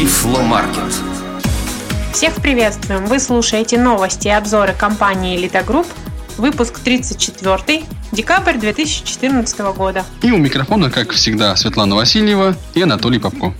Тифломаркет. Всех приветствуем! Вы слушаете новости и обзоры компании «Элита Групп», выпуск 34, декабрь 2014 года. И у микрофона, как всегда, Светлана Васильева и Анатолий Попко.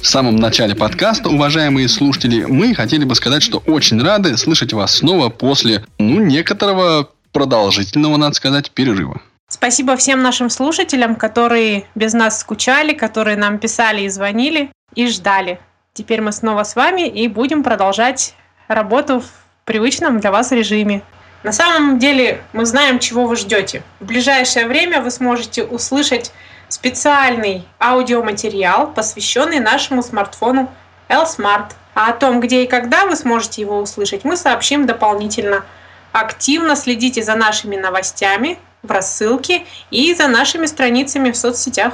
В самом начале подкаста, уважаемые слушатели, мы хотели бы сказать, что очень рады слышать вас снова после, ну, некоторого продолжительного, надо сказать, перерыва. Спасибо всем нашим слушателям, которые без нас скучали, которые нам писали и звонили и ждали. Теперь мы снова с вами и будем продолжать работу в привычном для вас режиме. На самом деле мы знаем, чего вы ждете. В ближайшее время вы сможете услышать специальный аудиоматериал, посвященный нашему смартфону L-Smart. А о том, где и когда вы сможете его услышать, мы сообщим дополнительно. Активно следите за нашими новостями в рассылке и за нашими страницами в соцсетях.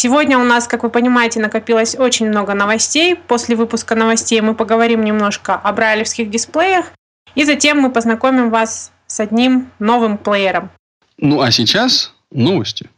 Сегодня у нас, как вы понимаете, накопилось очень много новостей. После выпуска новостей мы поговорим немножко о брайлевских дисплеях, и затем мы познакомим вас с одним новым плеером. Ну а сейчас новости.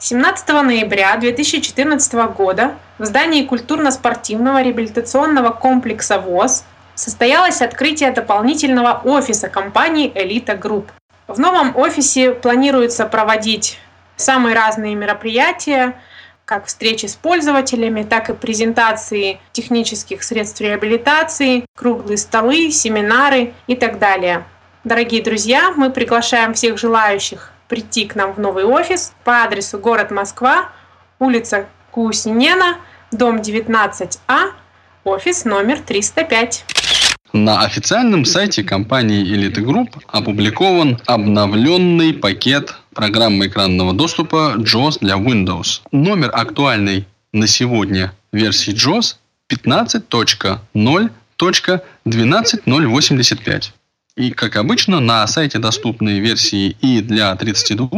17 ноября 2014 года в здании культурно-спортивного реабилитационного комплекса ВОЗ состоялось открытие дополнительного офиса компании «Элита Групп». В новом офисе планируется проводить самые разные мероприятия, как встречи с пользователями, так и презентации технических средств реабилитации, круглые столы, семинары и так далее. Дорогие друзья, мы приглашаем всех желающих прийти к нам в новый офис по адресу город Москва, улица Кусинена, дом 19А, офис номер 305. На официальном сайте компании Elite Group опубликован обновленный пакет программы экранного доступа JAWS для Windows. Номер актуальной на сегодня версии JAWS 15.0.12085. И, как обычно, на сайте доступны версии и для 32,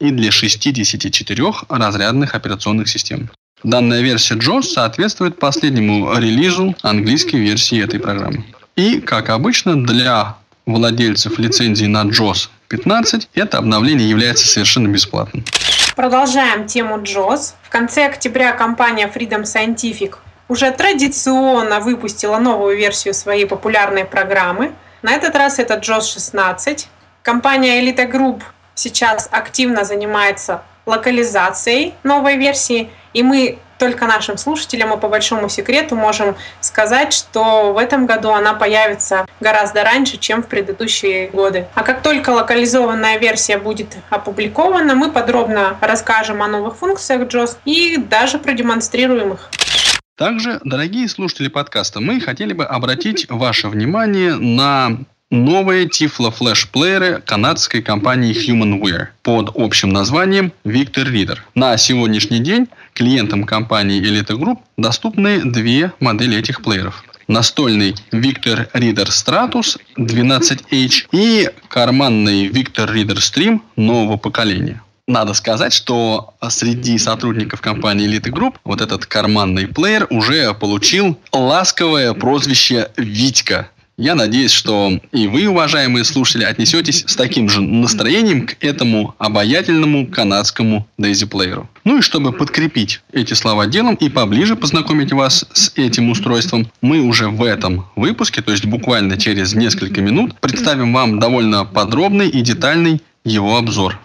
и для 64 разрядных операционных систем. Данная версия JAWS соответствует последнему релизу английской версии этой программы. И, как обычно, для владельцев лицензии на JOS 15 это обновление является совершенно бесплатным. Продолжаем тему JOS. В конце октября компания Freedom Scientific уже традиционно выпустила новую версию своей популярной программы. На этот раз это JOS 16. Компания Elite Group сейчас активно занимается локализацией новой версии, и мы только нашим слушателям и по большому секрету можем сказать, что в этом году она появится гораздо раньше, чем в предыдущие годы. А как только локализованная версия будет опубликована, мы подробно расскажем о новых функциях JOS и даже продемонстрируем их. Также, дорогие слушатели подкаста, мы хотели бы обратить ваше внимание на новые Tiflo Flash плееры канадской компании HumanWare под общим названием Victor Reader. На сегодняшний день клиентам компании Elite Group доступны две модели этих плееров настольный Victor Reader Stratus 12H и карманный Victor Reader Stream нового поколения. Надо сказать, что среди сотрудников компании Elite Group вот этот карманный плеер уже получил ласковое прозвище «Витька». Я надеюсь, что и вы, уважаемые слушатели, отнесетесь с таким же настроением к этому обаятельному канадскому дейзи-плееру. Ну и чтобы подкрепить эти слова делом и поближе познакомить вас с этим устройством, мы уже в этом выпуске, то есть буквально через несколько минут, представим вам довольно подробный и детальный его обзор.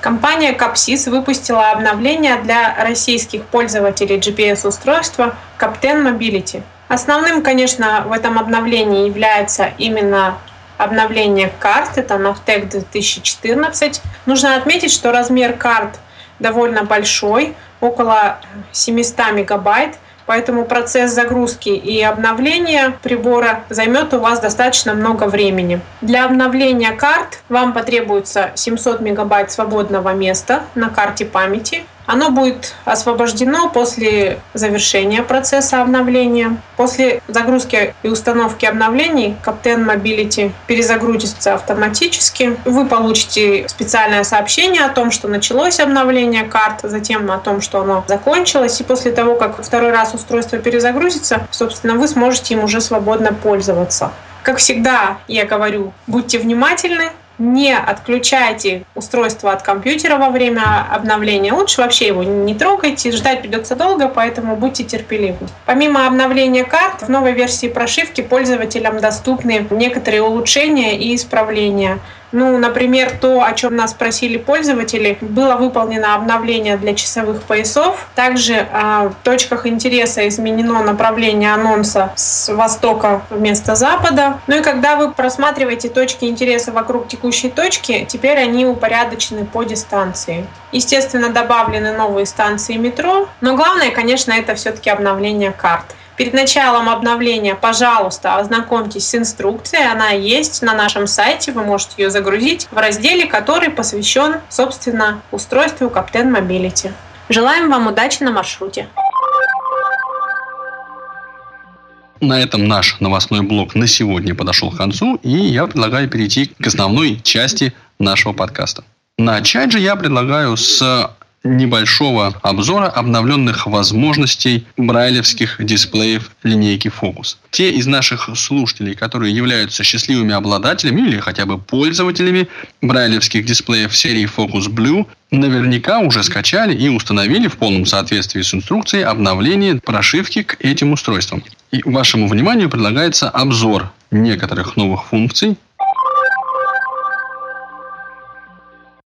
Компания Capsys выпустила обновление для российских пользователей GPS-устройства Captain Mobility. Основным, конечно, в этом обновлении является именно обновление карт. Это Navtec 2014. Нужно отметить, что размер карт довольно большой, около 700 мегабайт. Поэтому процесс загрузки и обновления прибора займет у вас достаточно много времени. Для обновления карт вам потребуется 700 мегабайт свободного места на карте памяти. Оно будет освобождено после завершения процесса обновления. После загрузки и установки обновлений Captain Mobility перезагрузится автоматически. Вы получите специальное сообщение о том, что началось обновление карт, затем о том, что оно закончилось. И после того, как второй раз устройство перезагрузится, собственно, вы сможете им уже свободно пользоваться. Как всегда, я говорю, будьте внимательны, не отключайте устройство от компьютера во время обновления. Лучше вообще его не трогайте, ждать придется долго, поэтому будьте терпеливы. Помимо обновления карт, в новой версии прошивки пользователям доступны некоторые улучшения и исправления. Ну, например, то, о чем нас просили пользователи, было выполнено обновление для часовых поясов. Также э, в точках интереса изменено направление анонса с востока вместо запада. Ну и когда вы просматриваете точки интереса вокруг текущей точки, теперь они упорядочены по дистанции. Естественно, добавлены новые станции метро, но главное, конечно, это все-таки обновление карт. Перед началом обновления, пожалуйста, ознакомьтесь с инструкцией. Она есть на нашем сайте. Вы можете ее загрузить в разделе, который посвящен, собственно, устройству Captain Mobility. Желаем вам удачи на маршруте. На этом наш новостной блок на сегодня подошел к концу, и я предлагаю перейти к основной части нашего подкаста. Начать же я предлагаю с небольшого обзора обновленных возможностей брайлевских дисплеев линейки Focus. Те из наших слушателей, которые являются счастливыми обладателями или хотя бы пользователями брайлевских дисплеев серии Focus Blue, наверняка уже скачали и установили в полном соответствии с инструкцией обновление прошивки к этим устройствам. И вашему вниманию предлагается обзор некоторых новых функций,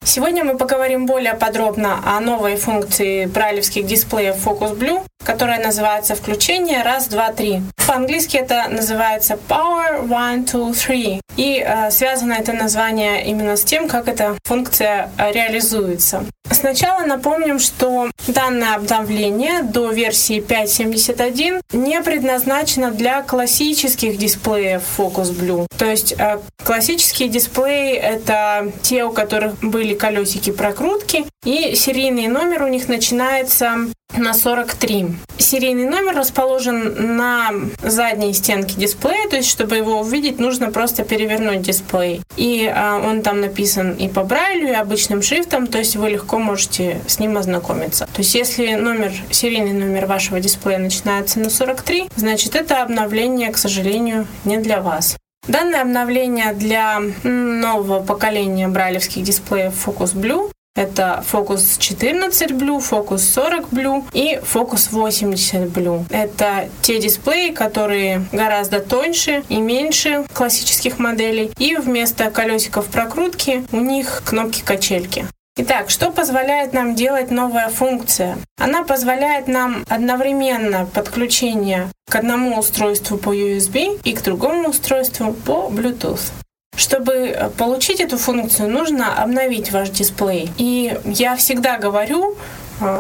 Сегодня мы поговорим более подробно о новой функции брайлевских дисплеев Focus Blue, которая называется «Включение раз, два, три». По-английски это называется Power One, Two, Three. И э, связано это название именно с тем, как эта функция э, реализуется. Сначала напомним, что данное обновление до версии 5.71 не предназначено для классических дисплеев Focus Blue. То есть э, классические дисплеи — это те, у которых были колесики прокрутки, и серийный номер у них начинается на 43. Серийный номер расположен на задней стенке дисплея, то есть чтобы его увидеть, нужно просто перевернуть дисплей. И а, он там написан и по Брайлю, и обычным шрифтом, то есть вы легко можете с ним ознакомиться. То есть если номер, серийный номер вашего дисплея начинается на 43, значит это обновление, к сожалению, не для вас. Данное обновление для нового поколения брайлевских дисплеев Focus Blue это Focus 14 Blue, Focus 40 Blue и Focus 80 Blue. Это те дисплеи, которые гораздо тоньше и меньше классических моделей. И вместо колесиков прокрутки у них кнопки качельки. Итак, что позволяет нам делать новая функция? Она позволяет нам одновременно подключение к одному устройству по USB и к другому устройству по Bluetooth. Чтобы получить эту функцию, нужно обновить ваш дисплей. И я всегда говорю,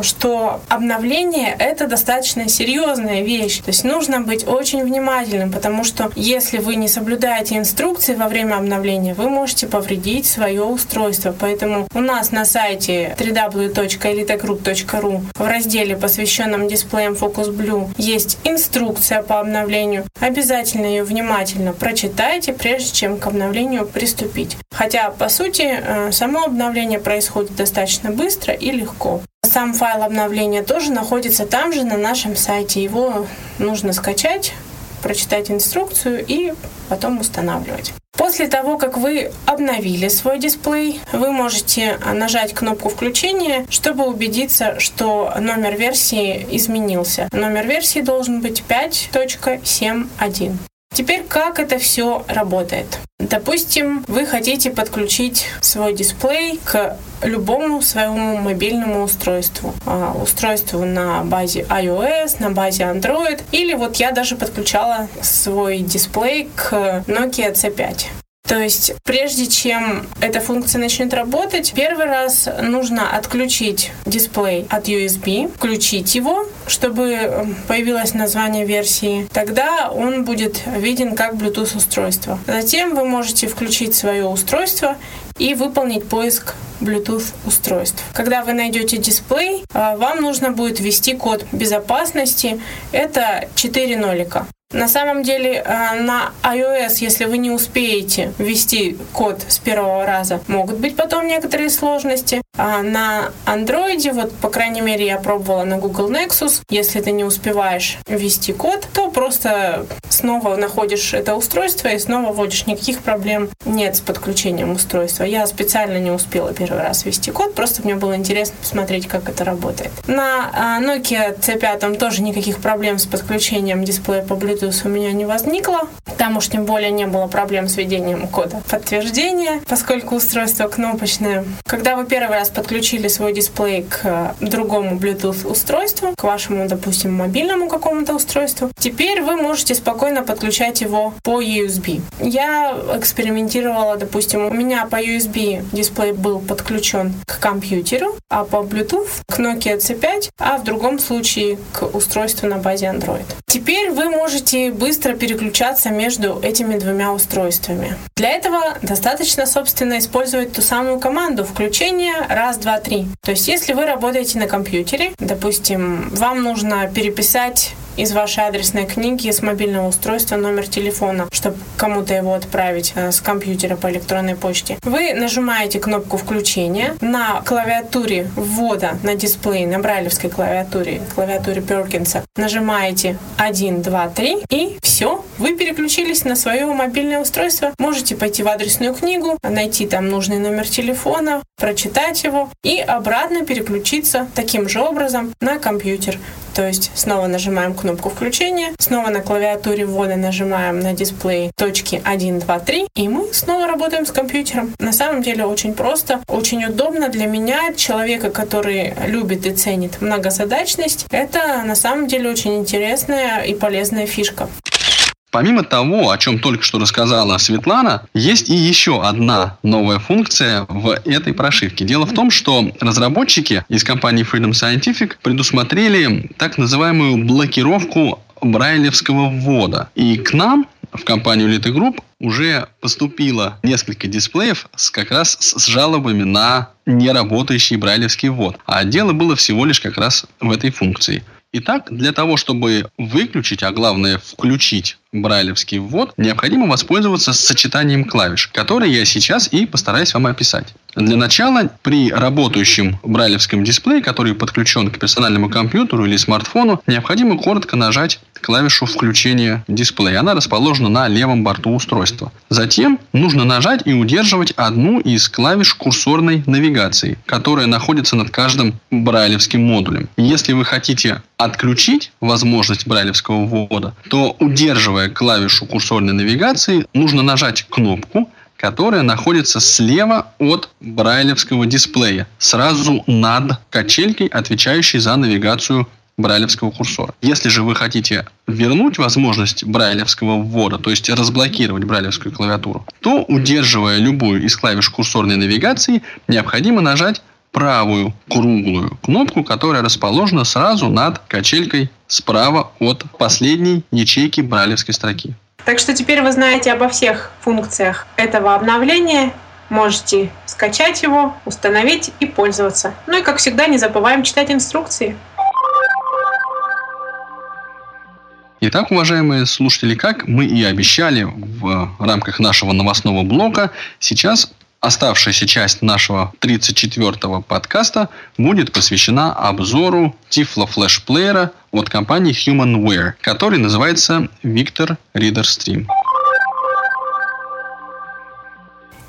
что обновление — это достаточно серьезная вещь. То есть нужно быть очень внимательным, потому что если вы не соблюдаете инструкции во время обновления, вы можете повредить свое устройство. Поэтому у нас на сайте www.elitegroup.ru в разделе, посвященном дисплеям Focus Blue, есть инструкция по обновлению. Обязательно ее внимательно прочитайте, прежде чем к обновлению приступить. Хотя, по сути, э, само обновление происходит достаточно быстро и легко. Сам файл обновления тоже находится там же на нашем сайте. Его нужно скачать, прочитать инструкцию и потом устанавливать. После того, как вы обновили свой дисплей, вы можете нажать кнопку включения, чтобы убедиться, что номер версии изменился. Номер версии должен быть 5.7.1. Теперь как это все работает? Допустим, вы хотите подключить свой дисплей к любому своему мобильному устройству. А, устройству на базе iOS, на базе Android. Или вот я даже подключала свой дисплей к Nokia C5. То есть, прежде чем эта функция начнет работать, первый раз нужно отключить дисплей от USB, включить его, чтобы эм, появилось название версии. Тогда он будет виден как Bluetooth устройство. Затем вы можете включить свое устройство и выполнить поиск Bluetooth устройств. Когда вы найдете дисплей, э, вам нужно будет ввести код безопасности. Это 4 нолика. На самом деле э, на iOS, если вы не успеете ввести код с первого раза, могут быть потом некоторые сложности. А на Android, вот по крайней мере я пробовала на Google Nexus, если ты не успеваешь ввести код, то просто снова находишь это устройство и снова вводишь. Никаких проблем нет с подключением устройства. Я специально не успела первый раз ввести код, просто мне было интересно посмотреть, как это работает. На а, Nokia C5 тоже никаких проблем с подключением дисплея по Bluetooth у меня не возникло. Там уж тем более не было проблем с введением кода подтверждения, поскольку устройство кнопочное. Когда вы первый раз подключили свой дисплей к другому Bluetooth устройству, к вашему, допустим, мобильному какому-то устройству, теперь вы можете спокойно подключать его по USB. Я экспериментировала, допустим, у меня по USB дисплей был подключен к компьютеру, а по Bluetooth к Nokia C5, а в другом случае к устройству на базе Android. Теперь вы можете быстро переключаться между этими двумя устройствами. Для этого достаточно, собственно, использовать ту самую команду включения раз, два, три. То есть, если вы работаете на компьютере, допустим, вам нужно переписать из вашей адресной книги с мобильного устройства номер телефона, чтобы кому-то его отправить э, с компьютера по электронной почте. Вы нажимаете кнопку включения на клавиатуре ввода на дисплей, на брайлевской клавиатуре, клавиатуре Перкинса. Нажимаете 1, 2, 3 и все, вы переключились на свое мобильное устройство. Можете пойти в адресную книгу, найти там нужный номер телефона, прочитать его и обратно переключиться таким же образом на компьютер. То есть снова нажимаем кнопку включения, снова на клавиатуре ввода нажимаем на дисплей точки 1, 2, 3, и мы снова работаем с компьютером. На самом деле очень просто, очень удобно для меня, человека, который любит и ценит многозадачность. Это на самом деле очень интересная и полезная фишка. Помимо того, о чем только что рассказала Светлана, есть и еще одна новая функция в этой прошивке. Дело в том, что разработчики из компании Freedom Scientific предусмотрели так называемую блокировку брайлевского ввода. И к нам в компанию Elite Group уже поступило несколько дисплеев с как раз с жалобами на неработающий брайлевский ввод. А дело было всего лишь как раз в этой функции. Итак, для того, чтобы выключить, а главное включить брайлевский ввод, необходимо воспользоваться сочетанием клавиш, которые я сейчас и постараюсь вам описать. Для начала, при работающем брайлевском дисплее, который подключен к персональному компьютеру или смартфону, необходимо коротко нажать клавишу включения дисплея. Она расположена на левом борту устройства. Затем нужно нажать и удерживать одну из клавиш курсорной навигации, которая находится над каждым брайлевским модулем. Если вы хотите отключить возможность брайлевского ввода, то удерживая клавишу курсорной навигации, нужно нажать кнопку, которая находится слева от брайлевского дисплея, сразу над качелькой, отвечающей за навигацию брайлевского курсора. Если же вы хотите вернуть возможность брайлевского ввода, то есть разблокировать брайлевскую клавиатуру, то, удерживая любую из клавиш курсорной навигации, необходимо нажать правую круглую кнопку, которая расположена сразу над качелькой справа от последней ячейки брайлевской строки. Так что теперь вы знаете обо всех функциях этого обновления. Можете скачать его, установить и пользоваться. Ну и, как всегда, не забываем читать инструкции. Итак, уважаемые слушатели, как мы и обещали в рамках нашего новостного блока, сейчас оставшаяся часть нашего 34-го подкаста будет посвящена обзору Tiflo Flash плеера от компании Humanware, который называется Victor Reader Stream.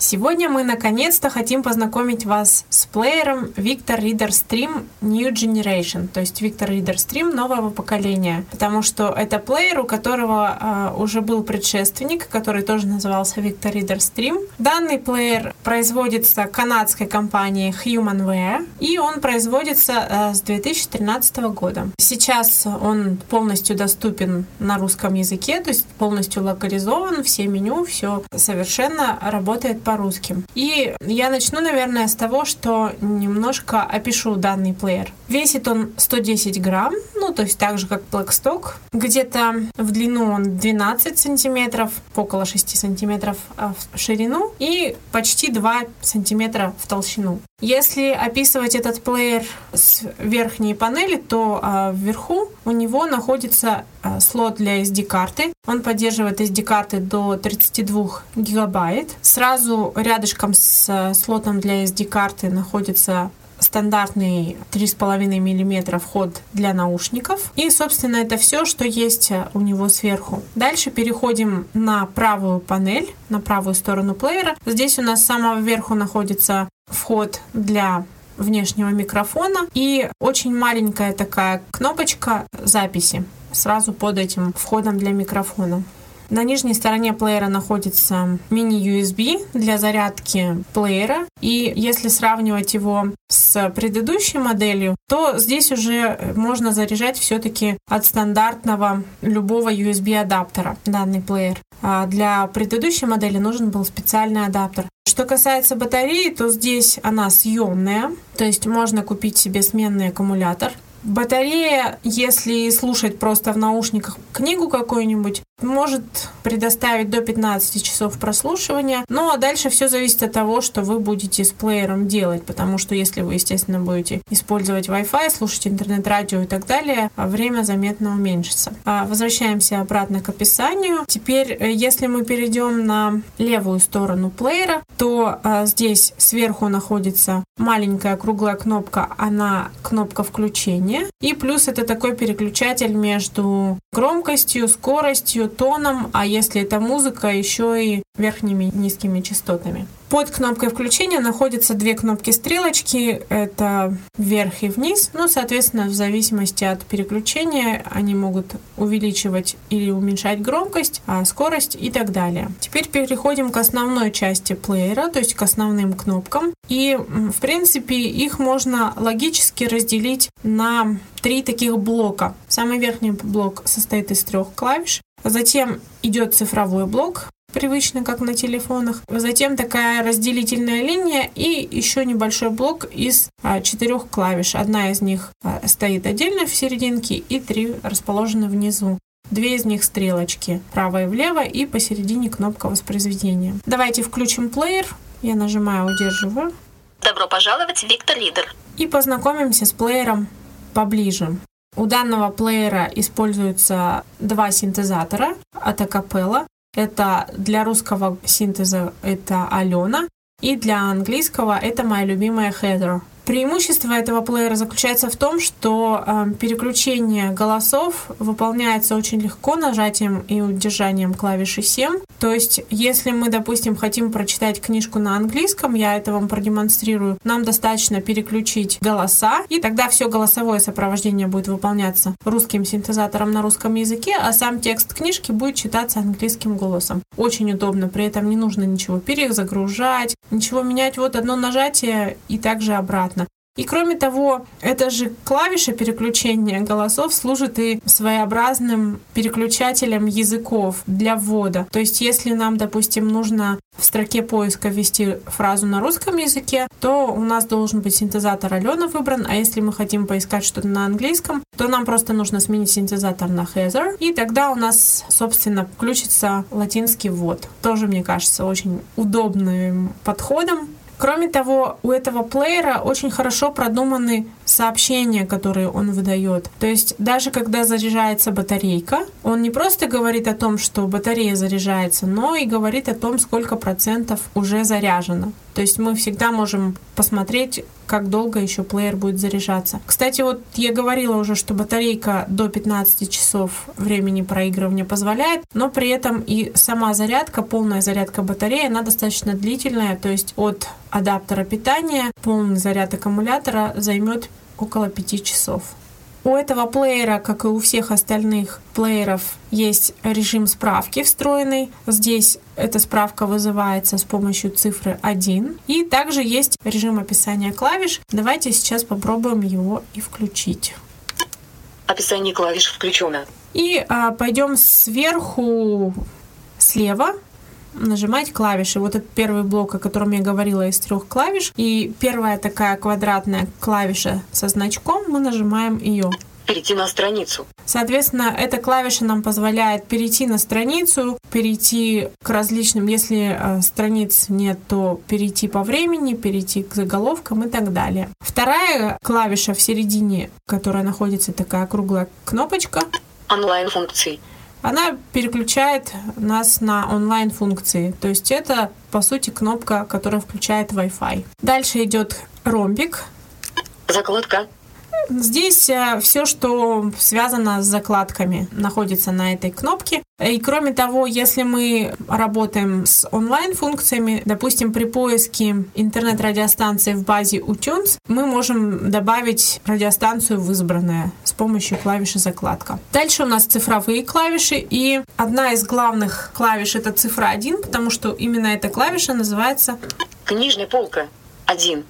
Сегодня мы наконец-то хотим познакомить вас с плеером Victor Reader Stream New Generation, то есть Victor Reader Stream нового поколения, потому что это плеер, у которого э, уже был предшественник, который тоже назывался Victor Reader Stream. Данный плеер производится канадской компанией Humanware, и он производится э, с 2013 года. Сейчас он полностью доступен на русском языке, то есть полностью локализован, все меню, все совершенно работает по-русски. И я начну, наверное, с того, что немножко опишу данный плеер. Весит он 110 грамм, ну, то есть так же, как Blackstock. Где-то в длину он 12 сантиметров, около 6 сантиметров а в ширину и почти 2 сантиметра в толщину. Если описывать этот плеер с верхней панели, то а, вверху у него находится а, слот для SD-карты. Он поддерживает SD-карты до 32 гигабайт. Сразу рядышком с а, слотом для SD-карты находится стандартный 3,5 мм вход для наушников. И, собственно, это все, что есть у него сверху. Дальше переходим на правую панель, на правую сторону плеера. Здесь у нас с самого верху находится вход для внешнего микрофона и очень маленькая такая кнопочка записи сразу под этим входом для микрофона. На нижней стороне плеера находится мини-USB для зарядки плеера. И если сравнивать его с предыдущей моделью, то здесь уже можно заряжать все-таки от стандартного любого USB-адаптера данный плеер. А для предыдущей модели нужен был специальный адаптер. Что касается батареи, то здесь она съемная, то есть можно купить себе сменный аккумулятор. Батарея, если слушать просто в наушниках книгу какую-нибудь, может предоставить до 15 часов прослушивания. Ну а дальше все зависит от того, что вы будете с плеером делать, потому что если вы, естественно, будете использовать Wi-Fi, слушать интернет-радио и так далее, время заметно уменьшится. А, возвращаемся обратно к описанию. Теперь, э, если мы перейдем на левую сторону плеера, то а, здесь сверху находится маленькая круглая кнопка, она кнопка включения. И плюс это такой переключатель между громкостью, скоростью, тоном, а если это музыка, еще и верхними низкими частотами. Под кнопкой включения находятся две кнопки стрелочки, это вверх и вниз. Ну, соответственно, в зависимости от переключения они могут увеличивать или уменьшать громкость, а скорость и так далее. Теперь переходим к основной части плеера, то есть к основным кнопкам. И, в принципе, их можно логически разделить на три таких блока. Самый верхний блок состоит из трех клавиш. Затем идет цифровой блок, привычно, как на телефонах. Затем такая разделительная линия и еще небольшой блок из а, четырех клавиш. Одна из них а, стоит отдельно в серединке и три расположены внизу. Две из них стрелочки, право и влево, и посередине кнопка воспроизведения. Давайте включим плеер. Я нажимаю «Удерживаю». Добро пожаловать Виктор Лидер. И познакомимся с плеером поближе. У данного плеера используются два синтезатора от Acapella. Это для русского синтеза это Алена, и для английского это моя любимая Heather. Преимущество этого плеера заключается в том, что э, переключение голосов выполняется очень легко нажатием и удержанием клавиши 7. То есть, если мы, допустим, хотим прочитать книжку на английском, я это вам продемонстрирую, нам достаточно переключить голоса, и тогда все голосовое сопровождение будет выполняться русским синтезатором на русском языке, а сам текст книжки будет читаться английским голосом. Очень удобно, при этом не нужно ничего перезагружать, ничего менять. Вот одно нажатие и также обратно. И кроме того, эта же клавиша переключения голосов служит и своеобразным переключателем языков для ввода. То есть, если нам, допустим, нужно в строке поиска ввести фразу на русском языке, то у нас должен быть синтезатор Алена выбран, а если мы хотим поискать что-то на английском, то нам просто нужно сменить синтезатор на Heather, и тогда у нас, собственно, включится латинский ввод. Тоже, мне кажется, очень удобным подходом Кроме того, у этого плеера очень хорошо продуманы сообщения, которые он выдает. То есть даже когда заряжается батарейка, он не просто говорит о том, что батарея заряжается, но и говорит о том, сколько процентов уже заряжено. То есть мы всегда можем посмотреть, как долго еще плеер будет заряжаться. Кстати, вот я говорила уже, что батарейка до 15 часов времени проигрывания позволяет, но при этом и сама зарядка, полная зарядка батареи, она достаточно длительная, то есть от адаптера питания полный заряд аккумулятора займет около 5 часов. У этого плеера, как и у всех остальных плееров, есть режим справки встроенный. Здесь эта справка вызывается с помощью цифры 1. И также есть режим описания клавиш. Давайте сейчас попробуем его и включить. Описание клавиш включено. И а, пойдем сверху слева нажимать клавиши. Вот этот первый блок, о котором я говорила, из трех клавиш. И первая такая квадратная клавиша со значком, мы нажимаем ее. Перейти на страницу. Соответственно, эта клавиша нам позволяет перейти на страницу, перейти к различным, если э, страниц нет, то перейти по времени, перейти к заголовкам и так далее. Вторая клавиша в середине, которая находится такая круглая кнопочка, Онлайн-функции. Она переключает нас на онлайн-функции. То есть это, по сути, кнопка, которая включает Wi-Fi. Дальше идет ромбик. Закладка. Здесь все, что связано с закладками, находится на этой кнопке. И кроме того, если мы работаем с онлайн-функциями, допустим, при поиске интернет-радиостанции в базе iTunes, мы можем добавить радиостанцию в избранное с помощью клавиши закладка. Дальше у нас цифровые клавиши, и одна из главных клавиш это цифра 1, потому что именно эта клавиша называется Книжная полка. Один.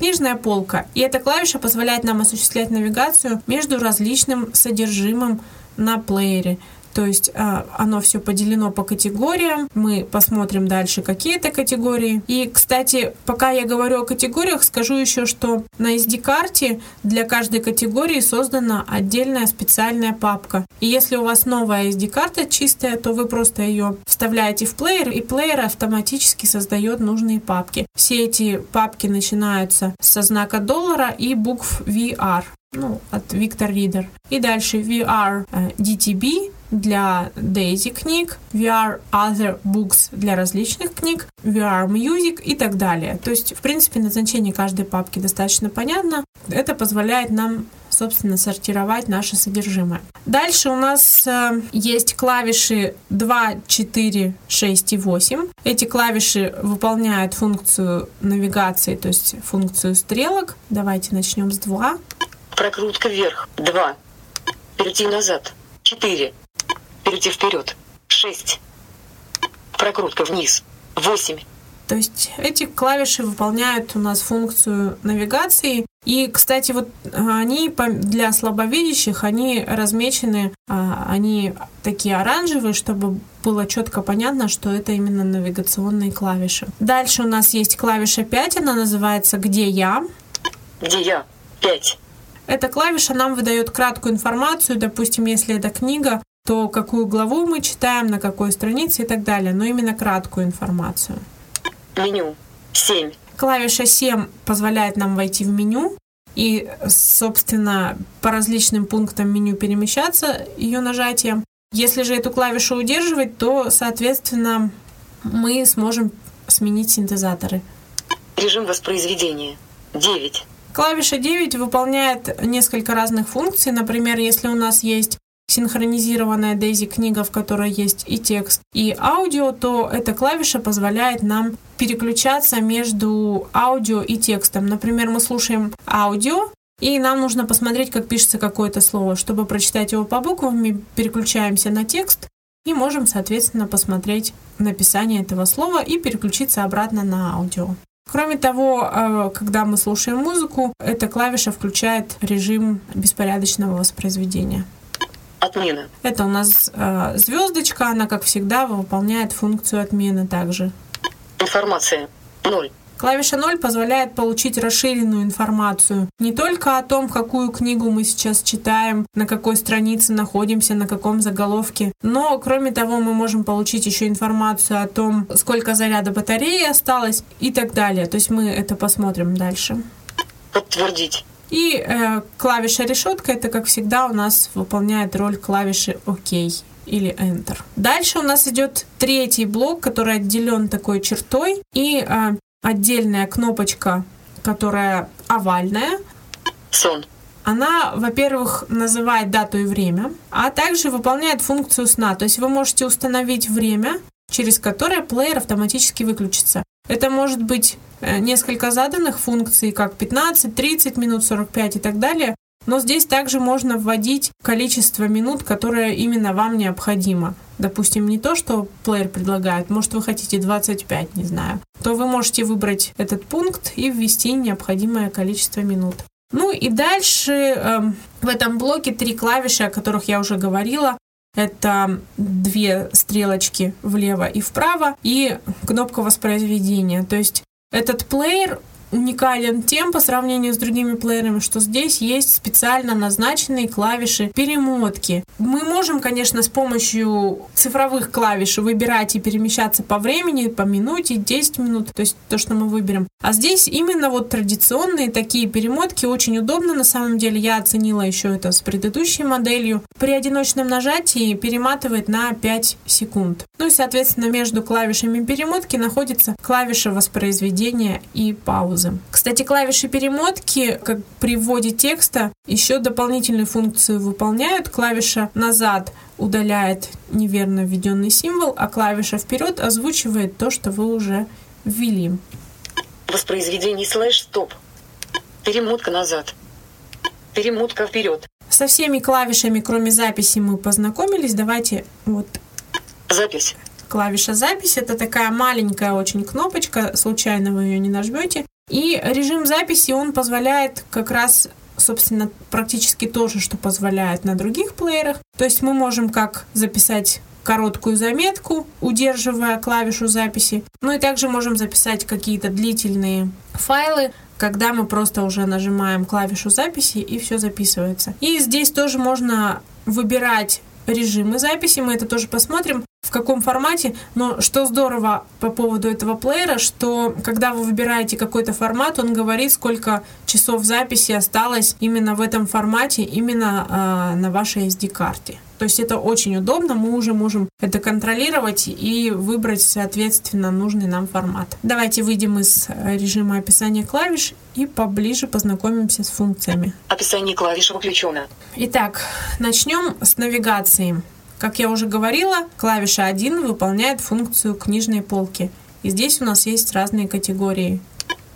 Книжная полка. И эта клавиша позволяет нам осуществлять навигацию между различным содержимым на плеере. То есть а, оно все поделено по категориям. Мы посмотрим дальше, какие это категории. И, кстати, пока я говорю о категориях, скажу еще, что на SD-карте для каждой категории создана отдельная специальная папка. И если у вас новая SD-карта чистая, то вы просто ее вставляете в плеер, и плеер автоматически создает нужные папки. Все эти папки начинаются со знака доллара и букв VR ну, от Victor Reader. И дальше VR DTB для Daisy книг, VR Other Books для различных книг, VR Music и так далее. То есть, в принципе, назначение каждой папки достаточно понятно. Это позволяет нам собственно, сортировать наше содержимое. Дальше у нас э, есть клавиши 2, 4, 6 и 8. Эти клавиши выполняют функцию навигации, то есть функцию стрелок. Давайте начнем с 2. Прокрутка вверх. 2. Перейти назад. 4. Быстрите вперед. 6. Прокрутка вниз. 8. То есть эти клавиши выполняют у нас функцию навигации. И, кстати, вот а, они для слабовидящих, они размечены, а, они такие оранжевые, чтобы было четко понятно, что это именно навигационные клавиши. Дальше у нас есть клавиша 5, она называется «Где я?». «Где я?» 5. Эта клавиша нам выдает краткую информацию, допустим, если это книга, то какую главу мы читаем, на какой странице и так далее, но именно краткую информацию. Меню. Семь. Клавиша 7 позволяет нам войти в меню и, собственно, по различным пунктам меню перемещаться ее нажатием. Если же эту клавишу удерживать, то, соответственно, мы сможем сменить синтезаторы. Режим воспроизведения. Девять. Клавиша 9 выполняет несколько разных функций. Например, если у нас есть синхронизированная Daisy книга, в которой есть и текст, и аудио, то эта клавиша позволяет нам переключаться между аудио и текстом. Например, мы слушаем аудио, и нам нужно посмотреть, как пишется какое-то слово. Чтобы прочитать его по буквам, мы переключаемся на текст и можем, соответственно, посмотреть написание этого слова и переключиться обратно на аудио. Кроме того, э, когда мы слушаем музыку, эта клавиша включает режим беспорядочного воспроизведения. Отмена. Это у нас э, звездочка, она, как всегда, выполняет функцию отмены также. Информация. Ноль. Клавиша 0 позволяет получить расширенную информацию не только о том, какую книгу мы сейчас читаем, на какой странице находимся, на каком заголовке, но кроме того мы можем получить еще информацию о том, сколько заряда батареи осталось и так далее. То есть мы это посмотрим дальше. Подтвердить. И э, клавиша решетка это, как всегда, у нас выполняет роль клавиши ОК или Enter. Дальше у нас идет третий блок, который отделен такой чертой, и э, отдельная кнопочка, которая овальная. Сон. Она, во-первых, называет дату и время, а также выполняет функцию сна. То есть вы можете установить время, через которое плеер автоматически выключится. Это может быть несколько заданных функций, как 15, 30 минут, 45 и так далее. Но здесь также можно вводить количество минут, которое именно вам необходимо. Допустим, не то, что плеер предлагает, может вы хотите 25, не знаю, то вы можете выбрать этот пункт и ввести необходимое количество минут. Ну и дальше э, в этом блоке три клавиши, о которых я уже говорила. Это две стрелочки влево и вправо и кнопка воспроизведения. То есть этот плеер уникален тем по сравнению с другими плеерами, что здесь есть специально назначенные клавиши перемотки. Мы можем, конечно, с помощью цифровых клавиш выбирать и перемещаться по времени, по минуте, 10 минут, то есть то, что мы выберем. А здесь именно вот традиционные такие перемотки очень удобно на самом деле. Я оценила еще это с предыдущей моделью. При одиночном нажатии перематывает на 5 секунд. Ну и, соответственно, между клавишами перемотки находится клавиша воспроизведения и паузы. Кстати, клавиши перемотки, как при вводе текста, еще дополнительную функцию выполняют. Клавиша назад удаляет неверно введенный символ, а клавиша вперед озвучивает то, что вы уже ввели. Воспроизведение слэш стоп. Перемотка назад. Перемотка вперед. Со всеми клавишами, кроме записи, мы познакомились. Давайте вот Запись. клавиша запись. Это такая маленькая очень кнопочка, случайно вы ее не нажмете. И режим записи, он позволяет как раз собственно, практически то же, что позволяет на других плеерах. То есть мы можем как записать короткую заметку, удерживая клавишу записи. Ну и также можем записать какие-то длительные файлы, когда мы просто уже нажимаем клавишу записи и все записывается. И здесь тоже можно выбирать режимы записи, мы это тоже посмотрим, в каком формате. Но что здорово по поводу этого плеера, что когда вы выбираете какой-то формат, он говорит, сколько часов записи осталось именно в этом формате, именно э, на вашей SD-карте. То есть это очень удобно, мы уже можем это контролировать и выбрать, соответственно, нужный нам формат. Давайте выйдем из режима описания клавиш и поближе познакомимся с функциями. Описание клавиш выключено. Итак, начнем с навигации. Как я уже говорила, клавиша 1 выполняет функцию книжной полки. И здесь у нас есть разные категории.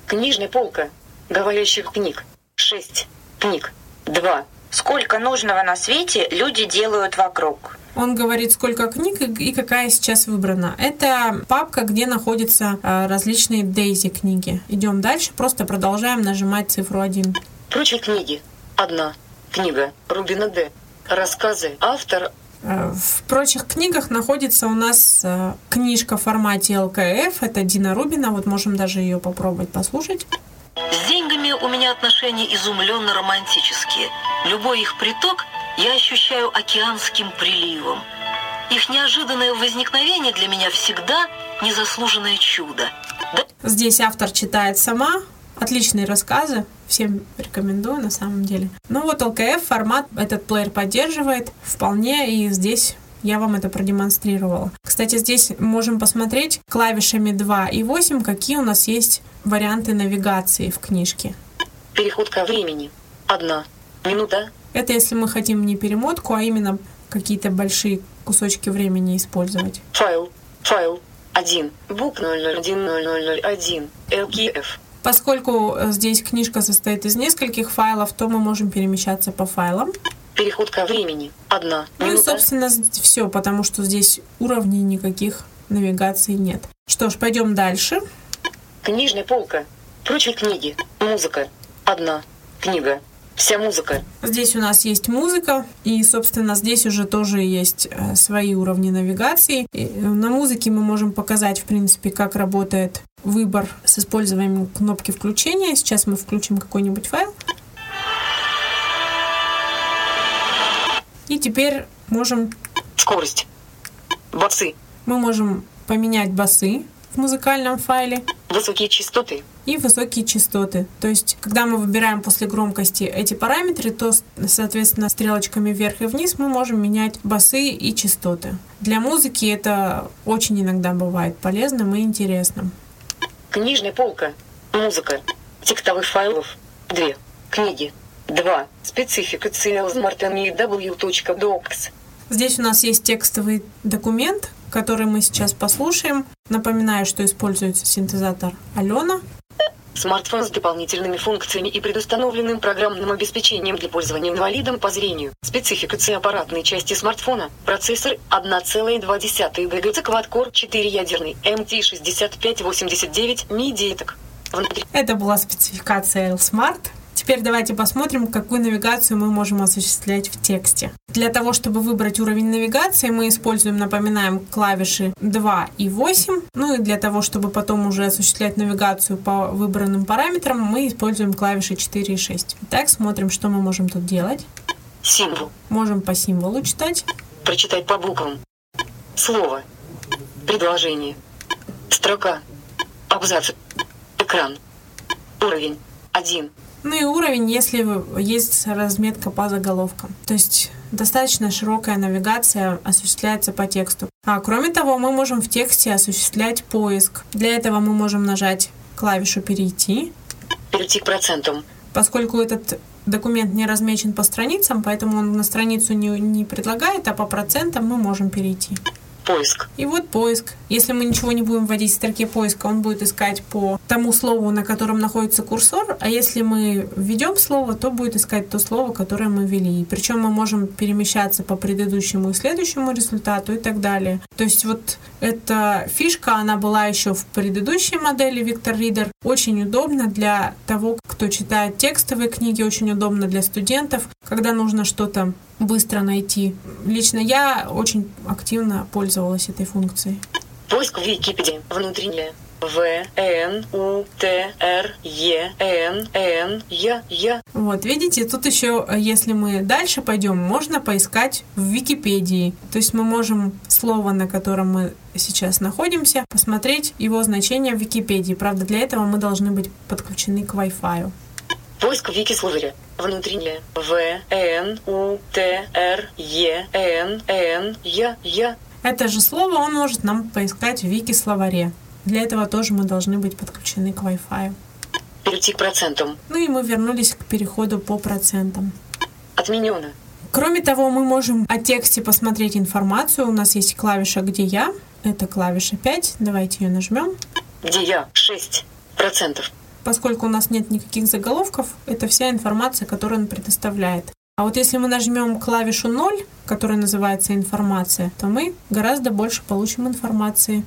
Книжная полка. Говорящих книг. 6. Книг. 2. Сколько нужного на свете люди делают вокруг. Он говорит, сколько книг и какая сейчас выбрана. Это папка, где находятся а, различные Дейзи книги. Идем дальше, просто продолжаем нажимать цифру 1. Прочие книги. Одна. Книга. Рубина Д. Рассказы. Автор. Э, В прочих книгах находится у нас э, книжка в формате ЛКФ. Это Дина Рубина. Вот можем даже ее попробовать послушать. С деньгами у меня отношения изумленно романтические. Любой их приток я ощущаю океанским приливом. Их неожиданное возникновение для меня всегда незаслуженное чудо. Здесь автор читает сама. Отличные рассказы. Всем рекомендую на самом деле. Ну вот ЛКФ формат этот плеер поддерживает вполне. И здесь я вам это продемонстрировала. Кстати, здесь можем посмотреть клавишами 2 и 8, какие у нас есть варианты навигации в книжке. Переход ко времени. Одна. Минута. Это если мы хотим не перемотку, а именно какие-то большие кусочки времени использовать. Файл. Файл. 1. Бук 001001. ЛКФ. Поскольку э, здесь книжка состоит из нескольких файлов, то мы можем перемещаться по файлам. Переход ко времени. Одна. Ну и, собственно, все, потому что здесь уровней никаких навигации нет. Что ж, пойдем дальше. Книжная полка. Прочие книги. Музыка. Одна. Книга. Вся музыка. Здесь у нас есть музыка, и, собственно, здесь уже тоже есть э, свои уровни навигации. И, э, на музыке мы можем показать, в принципе, как работает выбор с использованием кнопки включения. Сейчас мы включим какой-нибудь файл. И теперь можем, Скорость. Басы. мы можем поменять басы в музыкальном файле Высокие частоты. И высокие частоты. То есть, когда мы выбираем после громкости эти параметры, то, соответственно, стрелочками вверх и вниз мы можем менять басы и частоты. Для музыки это очень иногда бывает полезным и интересным. Книжная полка. Музыка. Текстовых файлов. Две. Книги. Два. Специфика CLSmartMew.docs. Здесь у нас есть текстовый документ, который мы сейчас послушаем. Напоминаю, что используется синтезатор Алена. Смартфон с дополнительными функциями и предустановленным программным обеспечением для пользования инвалидом по зрению. Спецификация аппаратной части смартфона. Процессор 1,2 ГГц Quad-Core 4-ядерный MT6589 MIDI. Это была спецификация L-Smart. Теперь давайте посмотрим, какую навигацию мы можем осуществлять в тексте. Для того, чтобы выбрать уровень навигации, мы используем, напоминаем, клавиши 2 и 8. Ну и для того, чтобы потом уже осуществлять навигацию по выбранным параметрам, мы используем клавиши 4 и 6. Итак, смотрим, что мы можем тут делать. Символ. Можем по символу читать. Прочитать по буквам. Слово. Предложение. Строка. Абзац. Экран. Уровень. Один. Ну и уровень, если есть разметка по заголовкам. То есть достаточно широкая навигация осуществляется по тексту. А кроме того, мы можем в тексте осуществлять поиск. Для этого мы можем нажать клавишу «Перейти». Перейти к процентам. Поскольку этот документ не размечен по страницам, поэтому он на страницу не, не предлагает, а по процентам мы можем перейти поиск. И вот поиск. Если мы ничего не будем вводить в строке поиска, он будет искать по тому слову, на котором находится курсор. А если мы введем слово, то будет искать то слово, которое мы ввели. Причем мы можем перемещаться по предыдущему и следующему результату и так далее. То есть вот эта фишка, она была еще в предыдущей модели Victor Reader. Очень удобно для того, кто читает текстовые книги, очень удобно для студентов, когда нужно что-то быстро найти. Лично я очень активно пользовалась этой функцией. Поиск в Википедии. Внутренняя. В, Н, У, Т, Р, Е, Н, Н, Я, Я. Вот, видите, тут еще, если мы дальше пойдем, можно поискать в Википедии. То есть мы можем слово, на котором мы сейчас находимся, посмотреть его значение в Википедии. Правда, для этого мы должны быть подключены к Wi-Fi. Поиск в Вики-словаре. Внутренняя. В, Н, У, Т, Р, Е, Н, Н, Я, Я. Это же слово он может нам поискать в Вики-словаре. Для этого тоже мы должны быть подключены к Wi-Fi. Перейти к процентам. Ну и мы вернулись к переходу по процентам. Отменено. Кроме того, мы можем о тексте посмотреть информацию. У нас есть клавиша «Где я?». Это клавиша 5. Давайте ее нажмем. Где я? 6 процентов поскольку у нас нет никаких заголовков, это вся информация, которую он предоставляет. А вот если мы нажмем клавишу 0, которая называется информация, то мы гораздо больше получим информации.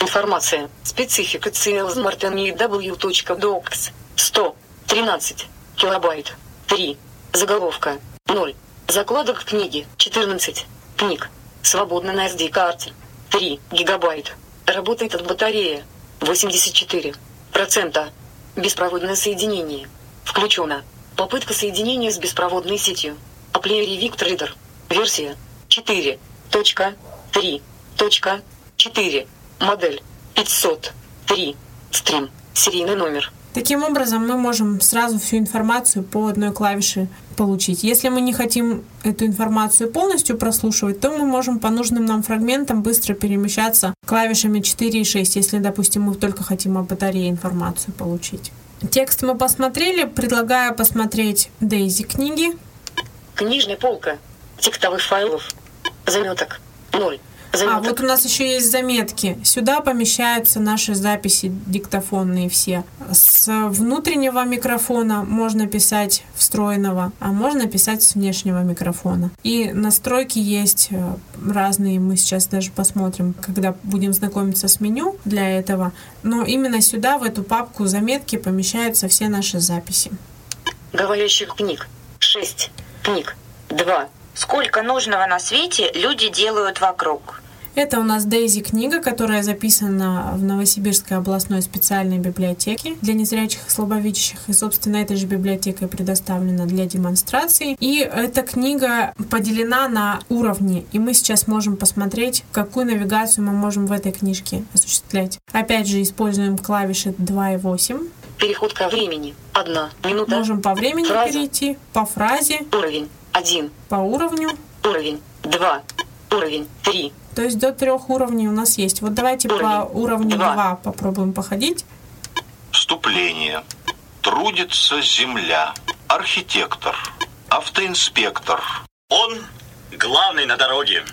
Информация. Специфика CLSmartNEW.docs 113 килобайт. 3. Заголовка 0. Закладок книги 14 книг. Свободно на SD-карте 3 гигабайт. Работает от батареи 84 процента. Беспроводное соединение. Включено. Попытка соединения с беспроводной сетью. О плеере Victor Версия 4.3.4. Модель 503. Стрим. Серийный номер. Таким образом, мы можем сразу всю информацию по одной клавише получить. Если мы не хотим эту информацию полностью прослушивать, то мы можем по нужным нам фрагментам быстро перемещаться клавишами 4 и 6, если, допустим, мы только хотим о батарее информацию получить. Текст мы посмотрели, предлагаю посмотреть Дейзи книги. Книжная полка текстовых файлов. Заметок. Ноль. А, вот у нас еще есть заметки. Сюда помещаются наши записи диктофонные все. С внутреннего микрофона можно писать встроенного, а можно писать с внешнего микрофона. И настройки есть э, разные, мы сейчас даже посмотрим, когда будем знакомиться с меню для этого. Но именно сюда, в эту папку заметки, помещаются все наши записи. Говорящих книг. Шесть книг. Два Сколько нужного на свете люди делают вокруг. Это у нас Дейзи книга, которая записана в Новосибирской областной специальной библиотеке для незрячих и слабовидящих. И, собственно, этой же библиотекой предоставлена для демонстрации. И эта книга поделена на уровни. И мы сейчас можем посмотреть, какую навигацию мы можем в этой книжке осуществлять. Опять же, используем клавиши 2 и 8. Переход ко времени. Одна минута. Можем по времени Фраза. перейти, по фразе. Уровень. Один. По уровню. Уровень. Два. Уровень. Три. То есть до трех уровней у нас есть. Вот давайте Уровень. по уровню два. 2 попробуем походить. Вступление. Трудится земля. Архитектор. Автоинспектор. Он главный на дороге.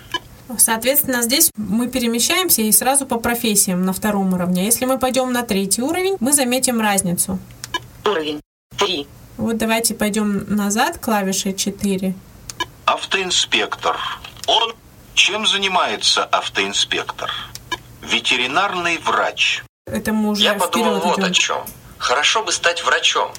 Соответственно, здесь мы перемещаемся и сразу по профессиям на втором уровне. Если мы пойдем на третий уровень, мы заметим разницу. Уровень три. Вот давайте пойдем назад, клавишей 4. Автоинспектор. Он чем занимается автоинспектор? Ветеринарный врач. Это мы уже Я подумал вот идем. о чем. Хорошо бы стать врачом.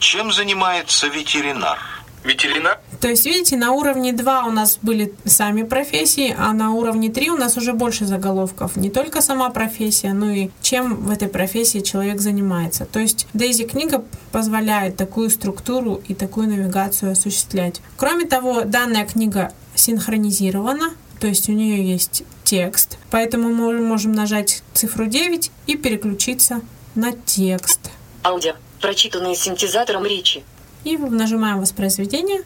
Чем занимается ветеринар? Ветеринар? То есть, видите, на уровне 2 у нас были сами профессии, а на уровне 3 у нас уже больше заголовков. Не только сама профессия, но и чем в этой профессии человек занимается. То есть, Дейзи книга позволяет такую структуру и такую навигацию осуществлять. Кроме того, данная книга синхронизирована, то есть у нее есть текст, поэтому мы можем нажать цифру 9 и переключиться на текст. Аудио, прочитанные синтезатором речи. И нажимаем воспроизведение.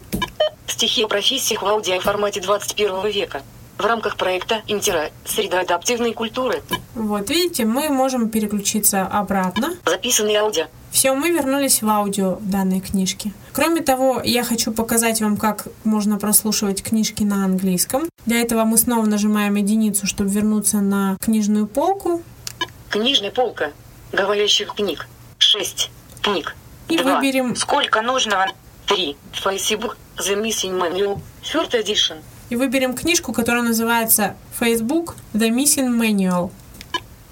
Стихи о профессиях в аудиоформате 21 века. В рамках проекта «Интера. Среда адаптивной культуры». Вот, видите, мы можем переключиться обратно. Записанные аудио. Все, мы вернулись в аудио данной книжки. Кроме того, я хочу показать вам, как можно прослушивать книжки на английском. Для этого мы снова нажимаем единицу, чтобы вернуться на книжную полку. Книжная полка. Говорящих книг. 6 книг. И Два. выберем, Сколько нужного? 3. Facebook The Missing Manual. Third Edition. И выберем книжку, которая называется Facebook The Missing Manual.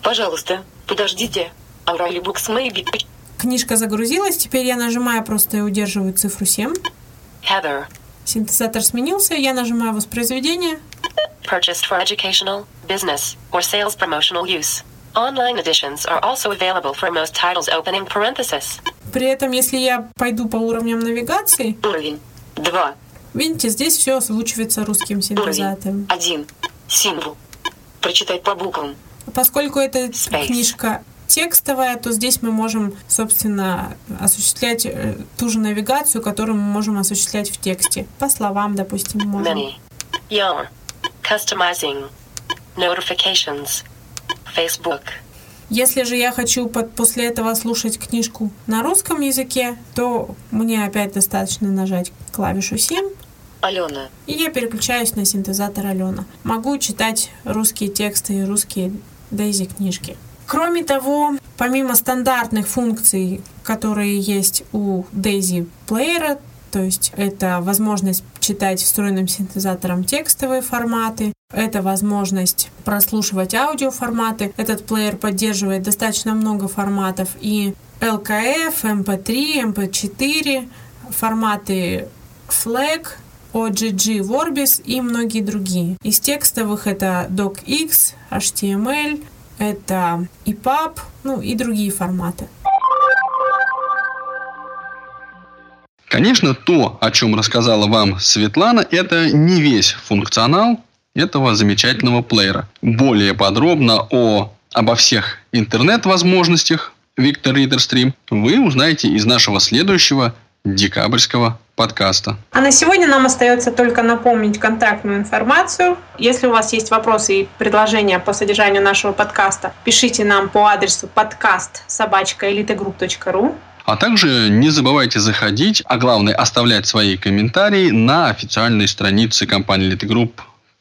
Пожалуйста, подождите. O'Reilly Books Maybe. Книжка загрузилась, теперь я нажимаю просто и удерживаю цифру 7. Heather. Синтезатор сменился, я нажимаю воспроизведение. purchased for educational, business, or sales promotional use. Online editions are also available for most titles opening parenthesis. При этом, если я пойду по уровням навигации, Уровень. 2. Видите, здесь все озвучивается русским синтезатором. 1. Символ. Прочитать по буквам. Поскольку эта Space. книжка текстовая, то здесь мы можем, собственно, осуществлять э, ту же навигацию, которую мы можем осуществлять в тексте. По словам, допустим, можем. Many. Your. Customizing. Notifications. Facebook. Если же я хочу под- после этого слушать книжку на русском языке, то мне опять достаточно нажать клавишу 7, Алена. и я переключаюсь на синтезатор Алена. Могу читать русские тексты и русские Дейзи книжки. Кроме того, помимо стандартных функций, которые есть у Дейзи плеера, то есть это возможность читать встроенным синтезатором текстовые форматы, это возможность прослушивать аудиоформаты. Этот плеер поддерживает достаточно много форматов и LKF, MP3, MP4, форматы FLAC, OGG Vorbis и многие другие. Из текстовых это DocX, HTML, это EPUB, ну и другие форматы. Конечно, то, о чем рассказала вам Светлана, это не весь функционал этого замечательного плеера. Более подробно о, обо всех интернет-возможностях Victor Reader Stream вы узнаете из нашего следующего декабрьского подкаста. А на сегодня нам остается только напомнить контактную информацию. Если у вас есть вопросы и предложения по содержанию нашего подкаста, пишите нам по адресу подкаст собачка А также не забывайте заходить, а главное оставлять свои комментарии на официальной странице компании Elite Group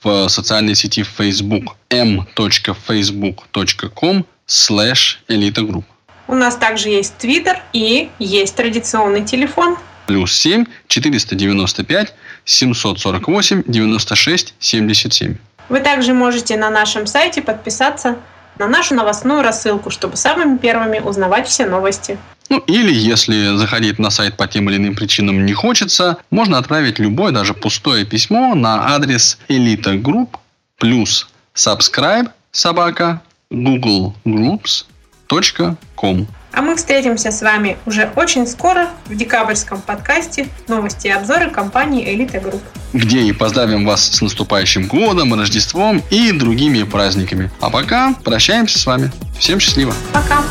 в социальной сети Facebook m.facebook.com slash Group. У нас также есть Твиттер и есть традиционный телефон. Плюс 7 495 748 96 77. Вы также можете на нашем сайте подписаться на нашу новостную рассылку, чтобы самыми первыми узнавать все новости. Ну или если заходить на сайт по тем или иным причинам не хочется, можно отправить любое, даже пустое письмо на адрес Elite Group плюс subscribe собака googlegroups.com. А мы встретимся с вами уже очень скоро в декабрьском подкасте «Новости и обзоры компании Элита Групп». где и поздравим вас с наступающим годом, Рождеством и другими праздниками. А пока прощаемся с вами. Всем счастливо! Пока!